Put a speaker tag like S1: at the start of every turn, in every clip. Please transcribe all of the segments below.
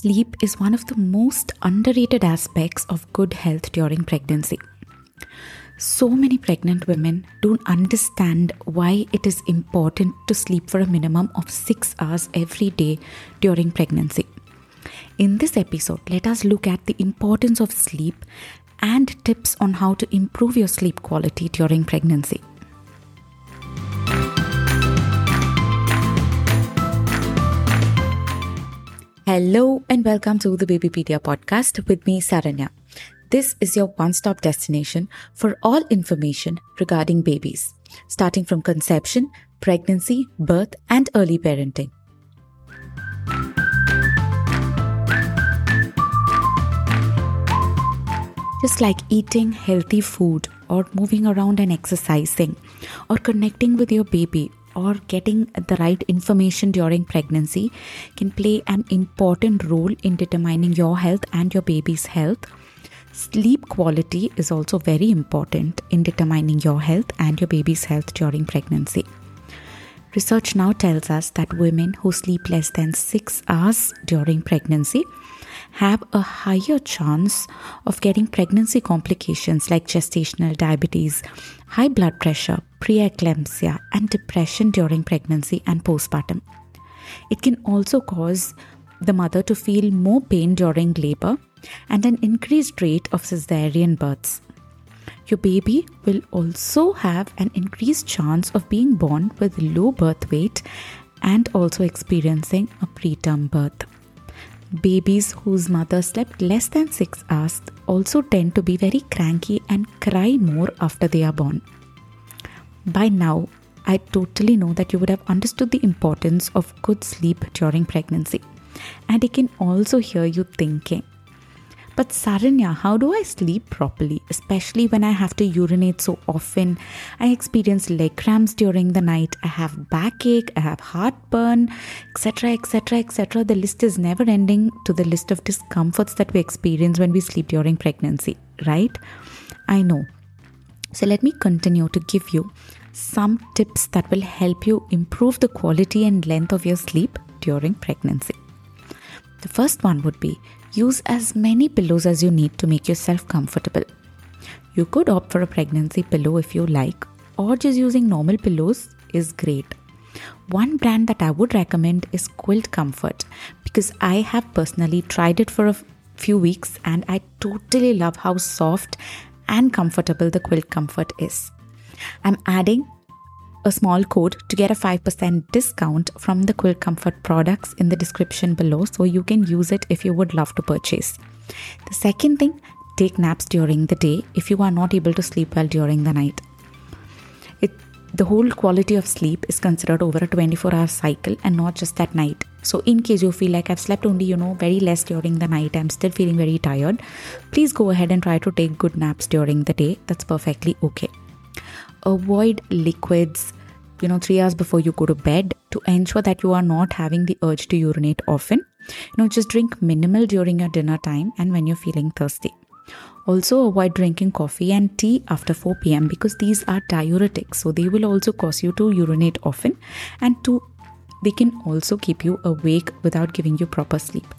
S1: Sleep is one of the most underrated aspects of good health during pregnancy. So many pregnant women don't understand why it is important to sleep for a minimum of 6 hours every day during pregnancy. In this episode, let us look at the importance of sleep and tips on how to improve your sleep quality during pregnancy. Hello and welcome to the Babypedia podcast with me, Saranya. This is your one stop destination for all information regarding babies, starting from conception, pregnancy, birth, and early parenting. Just like eating healthy food, or moving around and exercising, or connecting with your baby or getting the right information during pregnancy can play an important role in determining your health and your baby's health. Sleep quality is also very important in determining your health and your baby's health during pregnancy. Research now tells us that women who sleep less than 6 hours during pregnancy have a higher chance of getting pregnancy complications like gestational diabetes, high blood pressure, preeclampsia, and depression during pregnancy and postpartum. It can also cause the mother to feel more pain during labor and an increased rate of cesarean births. Your baby will also have an increased chance of being born with low birth weight and also experiencing a preterm birth. Babies whose mother slept less than 6 hours also tend to be very cranky and cry more after they are born. By now, I totally know that you would have understood the importance of good sleep during pregnancy. And I can also hear you thinking, but Saranya, how do I sleep properly, especially when I have to urinate so often? I experience leg cramps during the night, I have backache, I have heartburn, etc., etc., etc. The list is never ending to the list of discomforts that we experience when we sleep during pregnancy, right? I know. So let me continue to give you some tips that will help you improve the quality and length of your sleep during pregnancy. The first one would be use as many pillows as you need to make yourself comfortable. You could opt for a pregnancy pillow if you like, or just using normal pillows is great. One brand that I would recommend is Quilt Comfort because I have personally tried it for a few weeks and I totally love how soft and comfortable the Quilt Comfort is. I'm adding a small code to get a 5% discount from the Quilt Comfort products in the description below so you can use it if you would love to purchase. The second thing, take naps during the day if you are not able to sleep well during the night. It, the whole quality of sleep is considered over a 24 hour cycle and not just that night. So, in case you feel like I've slept only, you know, very less during the night, I'm still feeling very tired, please go ahead and try to take good naps during the day. That's perfectly okay avoid liquids you know 3 hours before you go to bed to ensure that you are not having the urge to urinate often. You know just drink minimal during your dinner time and when you're feeling thirsty. Also avoid drinking coffee and tea after 4 pm because these are diuretics so they will also cause you to urinate often and to they can also keep you awake without giving you proper sleep.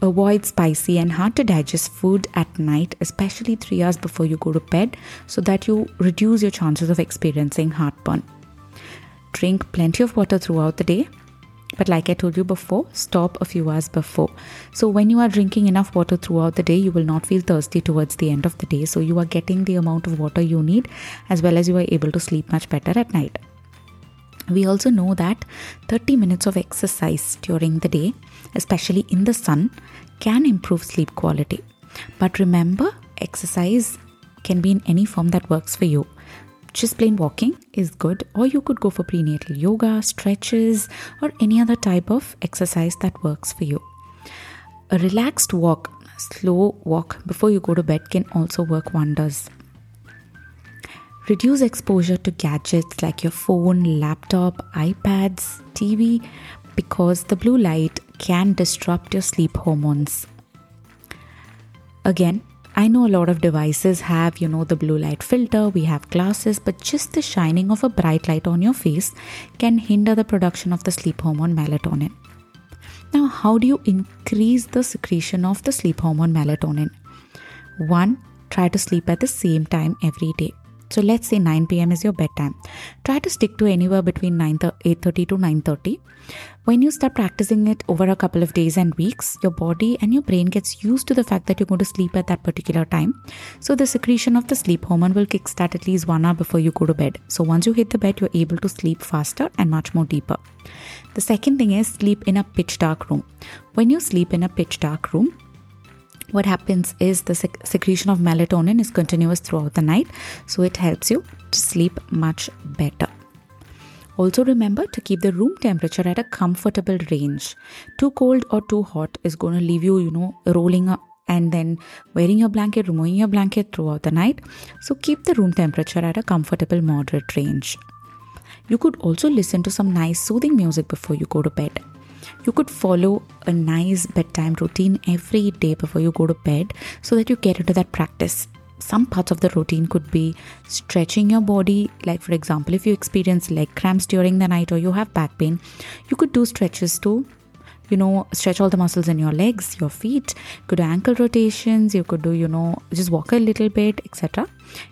S1: Avoid spicy and hard to digest food at night, especially 3 hours before you go to bed, so that you reduce your chances of experiencing heartburn. Drink plenty of water throughout the day, but like I told you before, stop a few hours before. So, when you are drinking enough water throughout the day, you will not feel thirsty towards the end of the day. So, you are getting the amount of water you need as well as you are able to sleep much better at night. We also know that 30 minutes of exercise during the day, especially in the sun, can improve sleep quality. But remember, exercise can be in any form that works for you. Just plain walking is good, or you could go for prenatal yoga, stretches, or any other type of exercise that works for you. A relaxed walk, slow walk before you go to bed can also work wonders. Reduce exposure to gadgets like your phone, laptop, iPads, TV because the blue light can disrupt your sleep hormones. Again, I know a lot of devices have, you know, the blue light filter, we have glasses, but just the shining of a bright light on your face can hinder the production of the sleep hormone melatonin. Now, how do you increase the secretion of the sleep hormone melatonin? One, try to sleep at the same time every day. So let's say 9 p.m. is your bedtime. Try to stick to anywhere between 9 8:30 to 9:30. When you start practicing it over a couple of days and weeks, your body and your brain gets used to the fact that you're going to sleep at that particular time. So the secretion of the sleep hormone will kickstart at least 1 hour before you go to bed. So once you hit the bed, you're able to sleep faster and much more deeper. The second thing is sleep in a pitch dark room. When you sleep in a pitch dark room, what happens is the sec- secretion of melatonin is continuous throughout the night so it helps you to sleep much better. Also remember to keep the room temperature at a comfortable range. Too cold or too hot is going to leave you you know rolling up and then wearing your blanket removing your blanket throughout the night. So keep the room temperature at a comfortable moderate range. You could also listen to some nice soothing music before you go to bed you could follow a nice bedtime routine every day before you go to bed so that you get into that practice. Some parts of the routine could be stretching your body. Like for example if you experience leg cramps during the night or you have back pain you could do stretches to you know stretch all the muscles in your legs your feet. You could do ankle rotations. You could do you know just walk a little bit etc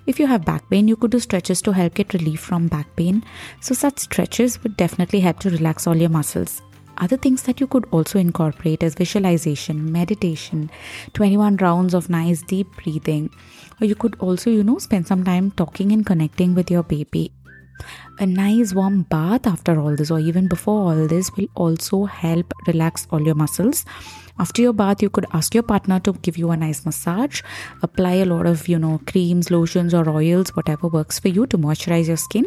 S1: if you have back pain you could do stretches to help get relief from back pain. So such stretches would definitely help to relax all your muscles other things that you could also incorporate is visualization, meditation, 21 rounds of nice deep breathing. Or you could also, you know, spend some time talking and connecting with your baby. A nice warm bath after all this, or even before all this, will also help relax all your muscles. After your bath, you could ask your partner to give you a nice massage, apply a lot of, you know, creams, lotions, or oils, whatever works for you to moisturize your skin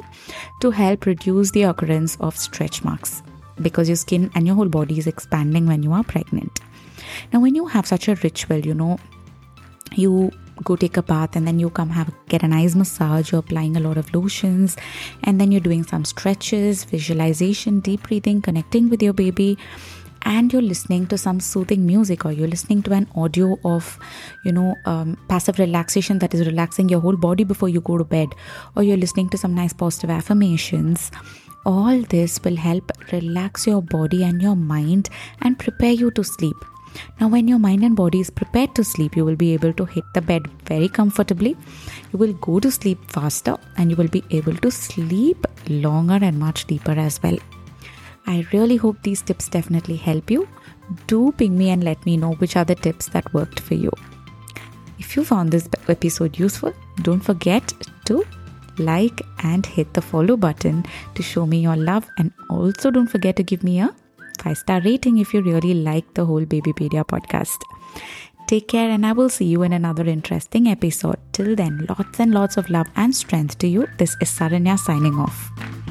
S1: to help reduce the occurrence of stretch marks because your skin and your whole body is expanding when you are pregnant. Now, when you have such a ritual, you know, you go take a bath and then you come have get a nice massage you're applying a lot of lotions and then you're doing some stretches visualization deep breathing connecting with your baby and you're listening to some soothing music or you're listening to an audio of you know um, passive relaxation that is relaxing your whole body before you go to bed or you're listening to some nice positive affirmations all this will help relax your body and your mind and prepare you to sleep. Now, when your mind and body is prepared to sleep, you will be able to hit the bed very comfortably. You will go to sleep faster and you will be able to sleep longer and much deeper as well. I really hope these tips definitely help you. Do ping me and let me know which are the tips that worked for you. If you found this episode useful, don't forget to like and hit the follow button to show me your love. And also, don't forget to give me a five star rating if you really like the whole Babypedia podcast. Take care, and I will see you in another interesting episode. Till then, lots and lots of love and strength to you. This is Saranya signing off.